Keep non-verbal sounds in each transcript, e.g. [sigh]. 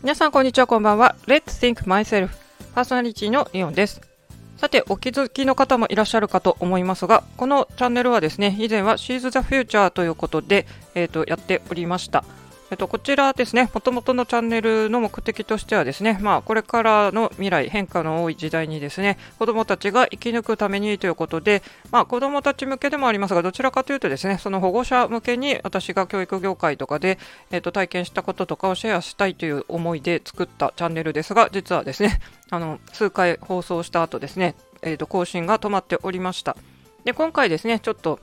皆さんこんにちはこんばんは。Let's Think Myself パーソナリティのイオンです。さてお気づきの方もいらっしゃるかと思いますがこのチャンネルはですね以前は She's the Future ということで、えーと、やっておりました。えっと、こちらですね、もともとのチャンネルの目的としてはですね、まあ、これからの未来、変化の多い時代にですね、子供たちが生き抜くためにということで、まあ、子供たち向けでもありますが、どちらかというとですね、その保護者向けに私が教育業界とかで、えっと、体験したこととかをシェアしたいという思いで作ったチャンネルですが、実はですね、あの、数回放送した後ですね、えっと、更新が止まっておりました。で、今回ですね、ちょっと、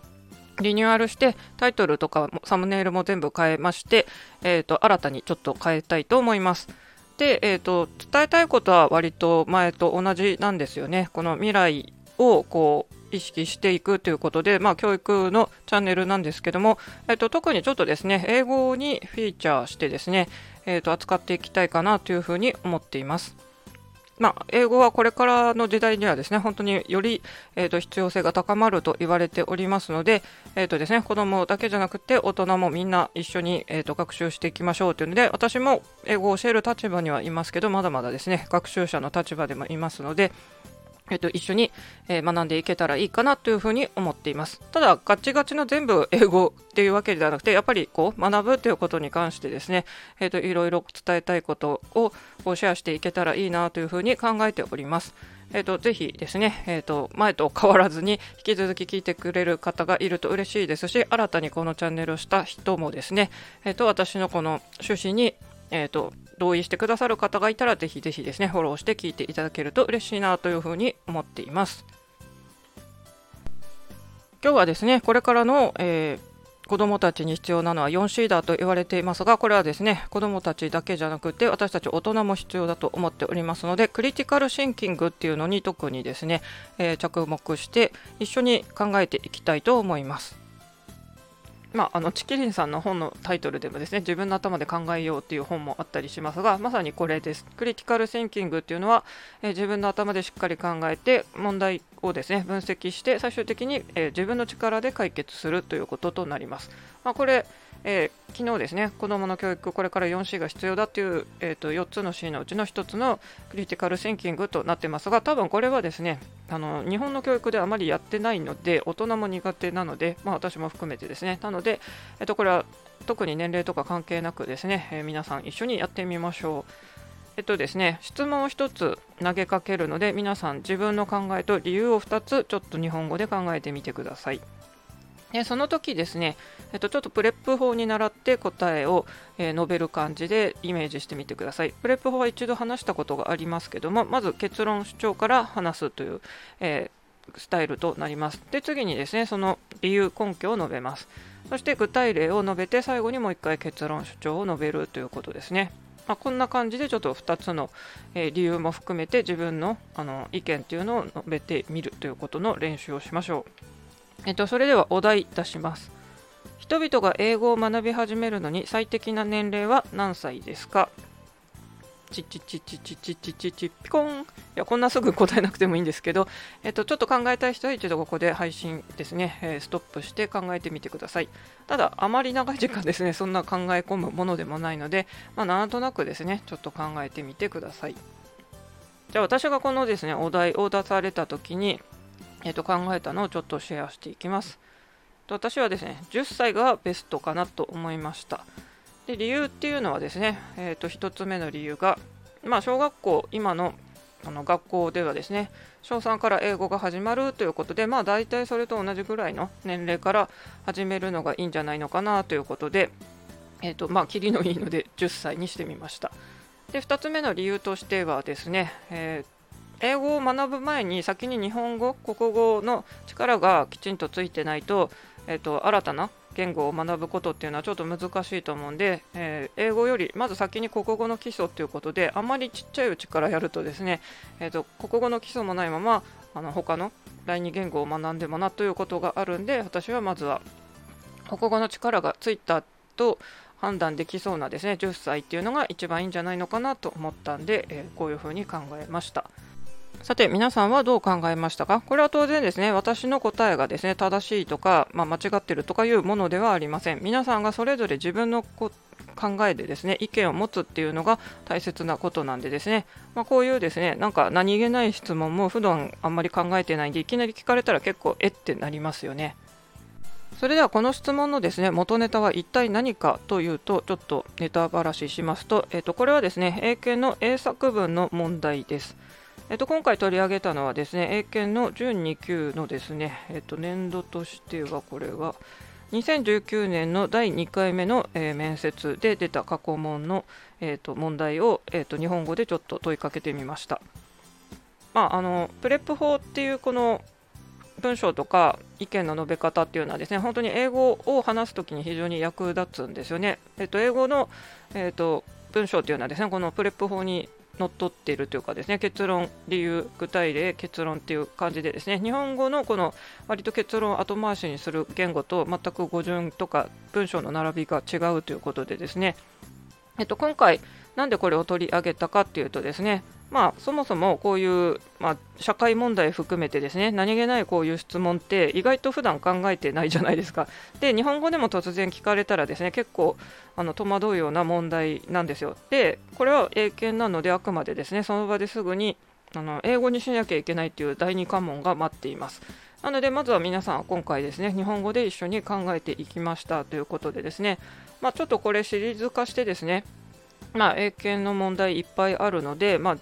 リニューアルしてタイトルとかサムネイルも全部変えまして、えーと、新たにちょっと変えたいと思います。で、えーと、伝えたいことは割と前と同じなんですよね。この未来をこう意識していくということで、まあ、教育のチャンネルなんですけども、えーと、特にちょっとですね英語にフィーチャーしてですね、えー、と扱っていきたいかなというふうに思っています。まあ、英語はこれからの時代にはですね本当により、えーと、必要性が高まると言われておりますので、えーとですね、子どもだけじゃなくて大人もみんな一緒に、えーと学習していきましょうというので私も英語を教える立場にはいますけどまだまだですね学習者の立場でもいますので、えっと、一緒に、えー、学んでいけたらいいかなというふうに思っています。ただ、ガチガチの全部英語っていうわけではなくて、やっぱりこう学ぶということに関してですね、えっと、いろいろ伝えたいことをシェアしていけたらいいなというふうに考えております。えっと、ぜひですね、えっと、前と変わらずに引き続き聞いてくれる方がいると嬉しいですし、新たにこのチャンネルをした人もですね、えっと、私のこの趣旨に、えっと、同意してくださる方がいたら、ぜひぜひですね、フォローして聞いていただけると嬉しいなというふうに思っています。今日はですね、これからの、えー、子どもたちに必要なのは 4C だと言われていますが、これはですね、子どもたちだけじゃなくて、私たち大人も必要だと思っておりますので、クリティカルシンキングっていうのに特にですね、えー、着目して一緒に考えていきたいと思います。まあ、あのチキリンさんの本のタイトルでもですね自分の頭で考えようっていう本もあったりしますがまさにこれです。クリティカルシンキングっていうのは、えー、自分の頭でしっかり考えて問題をですね分析して最終的に、えー、自分の力で解決するということとなります、まあ、これえー、昨日ですね、子どもの教育、これから 4C が必要だっていう、えーと、4つの C のうちの1つのクリティカルシンキングとなってますが、多分これはですね、あの日本の教育であまりやってないので、大人も苦手なので、まあ、私も含めてですね、なので、えーと、これは特に年齢とか関係なくですね、えー、皆さん一緒にやってみましょう。えっとですね、質問を1つ投げかけるので、皆さん自分の考えと理由を2つ、ちょっと日本語で考えてみてください。でその時ですね、えっと、ちょっとプレップ法に倣って答えを、えー、述べる感じでイメージしてみてください。プレップ法は一度話したことがありますけども、まず結論主張から話すという、えー、スタイルとなります。で、次にですね、その理由、根拠を述べます。そして具体例を述べて、最後にもう一回結論主張を述べるということですね。まあ、こんな感じでちょっと2つの、えー、理由も含めて自分のあの意見というのを述べてみるということの練習をしましょう。えっと、それではお題出します。人々が英語を学び始めるのに最適な年齢は何歳ですか？チッチッチッチッチッチッチッチッチッピコンいやこんなすぐ答えなくてもいいんですけど、えっと、ちょっと考えたい人は一度ここで配信ですね、えー、ストップして考えてみてくださいただあまり長い時間ですねそんな考え込むものでもないので、まあ、なんとなくですねちょっと考えてみてくださいじゃあ私がこのですねお題を出された時にえー、と考えたのをちょっとシェアしていきます。私はですね、10歳がベストかなと思いました。で理由っていうのはですね、えー、と1つ目の理由が、まあ、小学校、今のあの学校ではですね、小3から英語が始まるということで、まあ、大体それと同じぐらいの年齢から始めるのがいいんじゃないのかなということで、えーとまあ、切りのいいので10歳にしてみました。で2つ目の理由としてはですね、えー英語を学ぶ前に先に日本語国語の力がきちんとついてないと,、えーと、新たな言語を学ぶことっていうのはちょっと難しいと思うんで、えー、英語よりまず先に国語の基礎っていうことであまりちっちゃいうちからやるとですね、えーと、国語の基礎もないままあの他の第二言語を学んでもなということがあるんで私はまずは国語の力がついたと判断できそうなですね10歳っていうのが一番いいんじゃないのかなと思ったんで、えー、こういうふうに考えました。さて皆さんはどう考えましたか？これは当然ですね私の答えがですね正しいとか、まあ、間違ってるとかいうものではありません皆さんがそれぞれ自分の考えでですね意見を持つっていうのが大切なことなんでですね、まあ、こういうですねなんか何気ない質問も普段あんまり考えてないんでいきなり聞かれたら結構えってなりますよね。それではこの質問のですね元ネタは一体何かというとちょっとネタばらししますと,、えー、とこれはですね英検の英作文の問題です。えっと、今回取り上げたのはですね英検の準2級のですね、えっと、年度としてはこれは2019年の第2回目の、えー、面接で出た過去問の、えーと、問題を、えーと、日本語でちょっと問いかけてみました。まあ、あのプレップ法っていうこの文章とか意見の述べ方っていうのはですね本当に英語を話すときに非常に役立つんですよね。えっと、英語の、えっと、文章っていうのはですねこのプレップ法にのっとっているというかですね結論、理由、具体例、結論っていう感じでですね日本語のこの割と結論を後回しにする言語と全く語順とか文章の並びが違うということでですね、えっと、今回なんでこれを取り上げたかっていうとですねまあ、そもそもこういう、まあ、社会問題含めてですね何気ないこういう質問って意外と普段考えてないじゃないですか。で日本語でも突然聞かれたらですね結構あの戸惑うような問題なんですよ。でこれは英検なのであくまでですねその場ですぐにあの英語にしなきゃいけないという第二関門が待っています。なのでまずは皆さん今回ですね日本語で一緒に考えていきましたということでですね、まあ、ちょっとこれシリーズ化してですねまあ、英検の問題いっぱいあるので、まあ、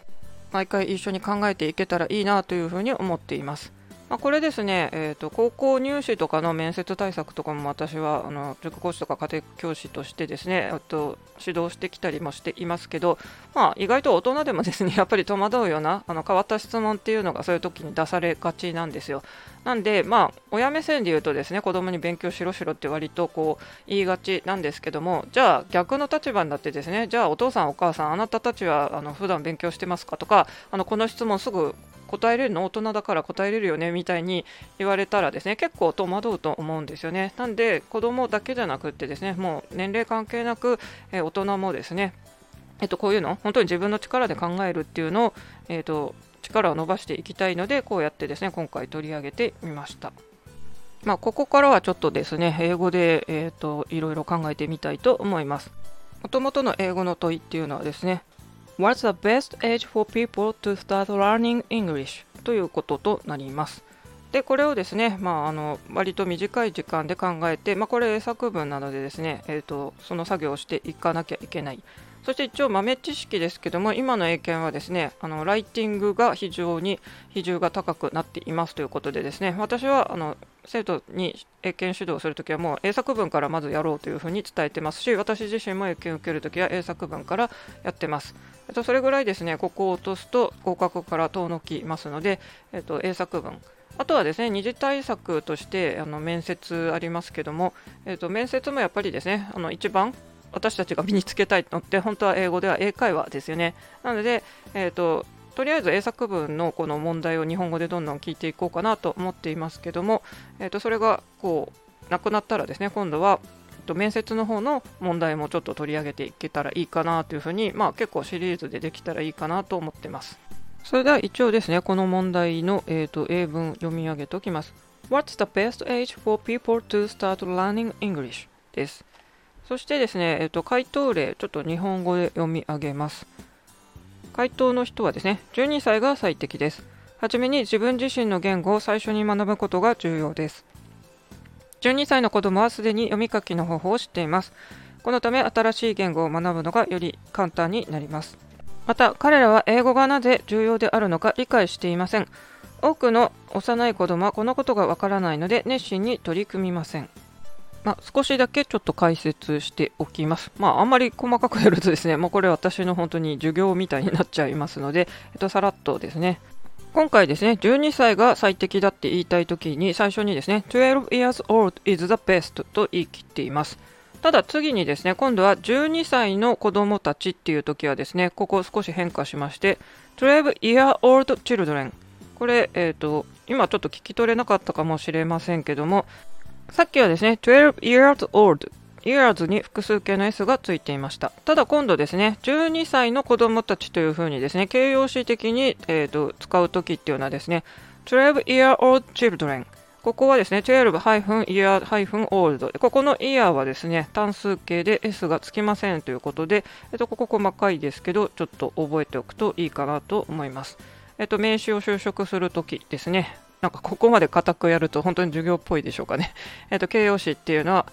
毎回一緒に考えていけたらいいなというふうに思っています。まあ、これですね、えーと、高校入試とかの面接対策とかも私はあの塾講師とか家庭教師としてですね、と指導してきたりもしていますけど、まあ、意外と大人でもですね [laughs] やっぱり戸惑うようなあの変わった質問っていうのがそういう時に出されがちなんですよ。なんで、まあ、親目線で言うとですね子供に勉強しろしろって割とこう言いがちなんですけどもじゃあ逆の立場になってですねじゃあお父さんお母さんあなたたちはあの普段勉強してますかとかあのこの質問すぐ答えれるの？大人だから答えれるよね？みたいに言われたらですね結構戸惑うと思うんですよねなんで子供だけじゃなくってですねもう年齢関係なく、え、大人もですねえっと、こういうの本当に自分の力で考えるっていうのを、えっと、力を伸ばしていきたいのでこうやってですね今回取り上げてみました。まあ、ここからはちょっとですね英語で、えーと、といろいろ考えてみたいと思います。もともとの英語の問いっていうのはですね What's the best age for people to start learning English? ということとなります。でこれをですね、まあ、あの割と短い時間で考えて、まあ、これ作文なのでですね、えーと、その作業をしていかなきゃいけない。そして一応豆知識ですけども今の英検はですねあのライティングが非常に比重が高くなっていますということでですね私はあの生徒に英検指導するときはもう英作文からまずやろうというふうに伝えてますし私自身も英検を受けるときは英作文からやってます。えっと、それぐらいですね、ここを落とすと合格から遠のきますので、えっと、英作文。あとはですね、二次対策としてあの面接ありますけども、えっと、面接もやっぱりですね、あの一番私たちが身につけたいのって本当は英語では英会話ですよね。なので、えっと、とりあえず英作文のこの問題を日本語でどんどん聞いていこうかなと思っていますけども、えっと、それがこうなくなったらですね今度はと面接の方の問題もちょっと取り上げていけたらいいかなというふうに、まあ、結構シリーズでできたらいいかなと思ってます。それでは一応ですね、この問題の、えーと、英文読み上げておきます。What's the best age for people to start learning English? です。そしてですね、えーと、回答例、ちょっと日本語で読み上げます。回答の人はですね、12歳が最適です。はじめに自分自身の言語を最初に学ぶことが重要です。12歳の子供はすでに読み書きの方法を知っています。このため新しい言語を学ぶのがより簡単になります。また彼らは英語がなぜ重要であるのか理解していません。多くの幼い子供はこのことがわからないので熱心に取り組みません。まあ、少しだけちょっと解説しておきます。まあ、あんまり細かくやるとですね、もうこれ私の本当に授業みたいになっちゃいますので、えっと、さらっとですね、今回ですね、12歳が最適だって言いたいときに最初にですね、12 years old is the best と言い切っています。ただ次にですね、今度は12歳の子供たちっていう時はですね、ここ少し変化しまして、12 year old children。これ、えっ、ー、と、今ちょっと聞き取れなかったかもしれませんけども、さっきはですね、12 years old years に複数形の s がついていました。ただ今度ですね、12歳の子供たちというふうにですね、形容詞的に、えーと、使うときっていうのはですね、12 year old children ここはですね、12-year-old。ここの year はですね、単数形で s がつきませんということで、えっと、ここ細かいですけど、ちょっと覚えておくといいかなと思います。えっと、名詞を就職するときですね、なんかここまで固くやると本当に授業っぽいでしょうかね。[laughs] えっと、形容詞っていうのは、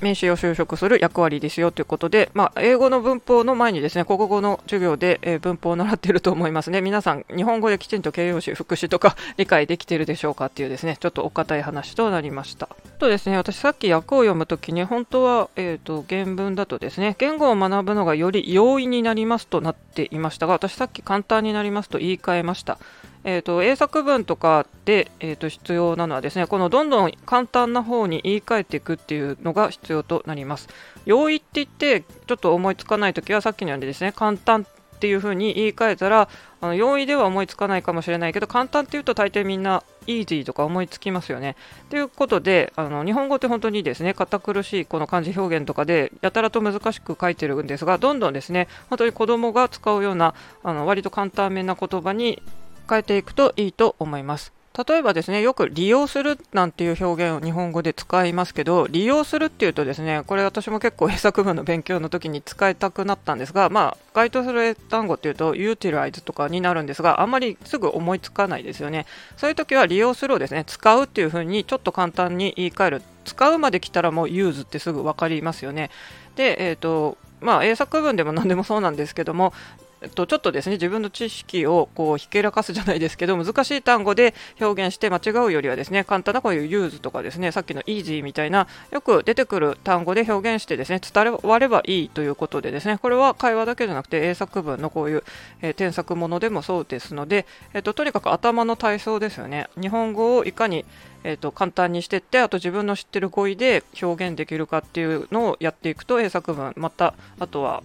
名詞を就職する役割ですよということで、まあ、英語の文法の前にですね、国語の授業で、えー、文法を習っていると思いますね。皆さん、日本語できちんと形容詞、副詞とか [laughs] 理解できているでしょうかっていうですね、ちょっとお堅い話となりました。とですね、私さっき訳を読むときに、本当は、えっ、ー、と、原文だとですね、言語を学ぶのがより容易になりますとなってていましたが、私さっき簡単になりますと言い換えました。えーと、英作文とかで、えーと、必要なのはですねこのどんどん簡単な方に言い換えていくっていうのが必要となります容易って言ってちょっと思いつかない時はさっきのようにですね簡単っていう風に言い換えたらあの容易では思いつかないかもしれないけど簡単っていうと大抵みんなイージーとか思いつきますよね。ということであの日本語って本当にですね堅苦しいこの漢字表現とかでやたらと難しく書いてるんですがどんどんですね本当に子供が使うようなあの割と簡単めな言葉に変えていくといいと思います。例えばですね、よく利用するなんていう表現を日本語で使いますけど、利用するっていうとですね、これ私も結構英作文の勉強の時に使いたくなったんですが、まあ、該当する単語っていうと、utilize とかになるんですが、あんまりすぐ思いつかないですよね。そういう時は利用するをですね、使うっていう風にちょっと簡単に言い換える。使うまで来たらもう use ってすぐ分かりますよね。で、えっ、ー、と、まあ、英作文でも何でもそうなんですけども、えっと、ちょっとですね自分の知識をこうひけらかすじゃないですけど難しい単語で表現して間違うよりはですね簡単なこういう use とかですねさっきの easy みたいなよく出てくる単語で表現してですね伝わればいいということでですねこれは会話だけじゃなくて英作文のこういう、えー、添削ものでもそうですので、えっと、とにかく頭の体操ですよね。日本語をいかにえーと、簡単にしてってあと自分の知ってる語彙で表現できるかっていうのをやっていくと英作文またあとは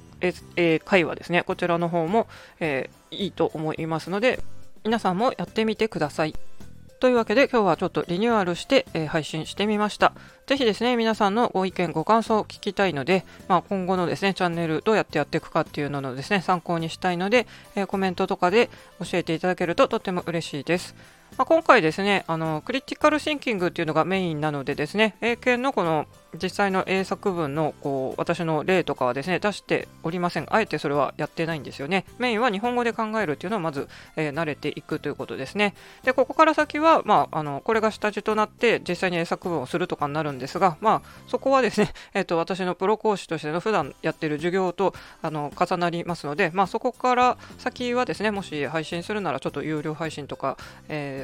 英会話ですねこちらの方も、えー、いいと思いますので皆さんもやってみてください。というわけで今日はちょっとリニューアルして、えー、配信してみました。ぜひですね、皆さんのご意見、ご感想を聞きたいので、まあ、今後のですね、チャンネルどうやってやっていくかっていうののですね、参考にしたいので、えー、コメントとかで教えていただけるととっても嬉しいです。まあ、今回ですね、あの、クリティカルシンキングっていうのがメインなのでですね、英検のこの実際の英作文のこう私の例とかはですね出しておりません。あえてそれはやってないんですよね。メインは日本語で考えるっていうのをまず、えー、慣れていくということですね。で、ここから先は、まあ、あのこれが下地となって実際に英作文をするとかになるんですが、まあ、そこはですね、[laughs] えーと、私のプロ講師としての普段やってる授業とあの重なりますので、まあ、そこから先はですね、もし配信するならちょっと有料配信とか、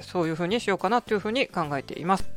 そういうふうにしようかなというふうに考えています。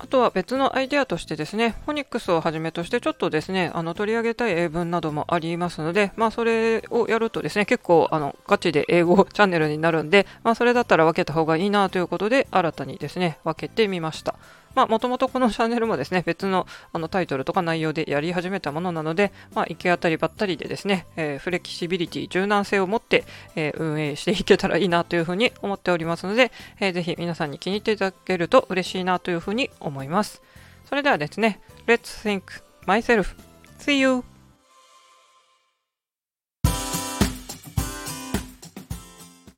あとは別のアイデアとしてですね、フォニックスをはじめとしてちょっとですね、あの取り上げたい英文などもありますので、まあそれをやるとですね、結構あのガチで英語チャンネルになるんで、まあそれだったら分けた方がいいなということで、新たにですね、分けてみました。まあ、もともとこのチャンネルもですね、別のあのタイトルとか内容でやり始めたものなので、まあ、行き当たりばったりでですね、えー、フレキシビリティ、柔軟性を持って、えー、運営していけたらいいなというふうに思っておりますので、えー、ぜひ皆さんに気に入っていただけると嬉しいなというふうに思います。それではですね、Let's think myself. See you!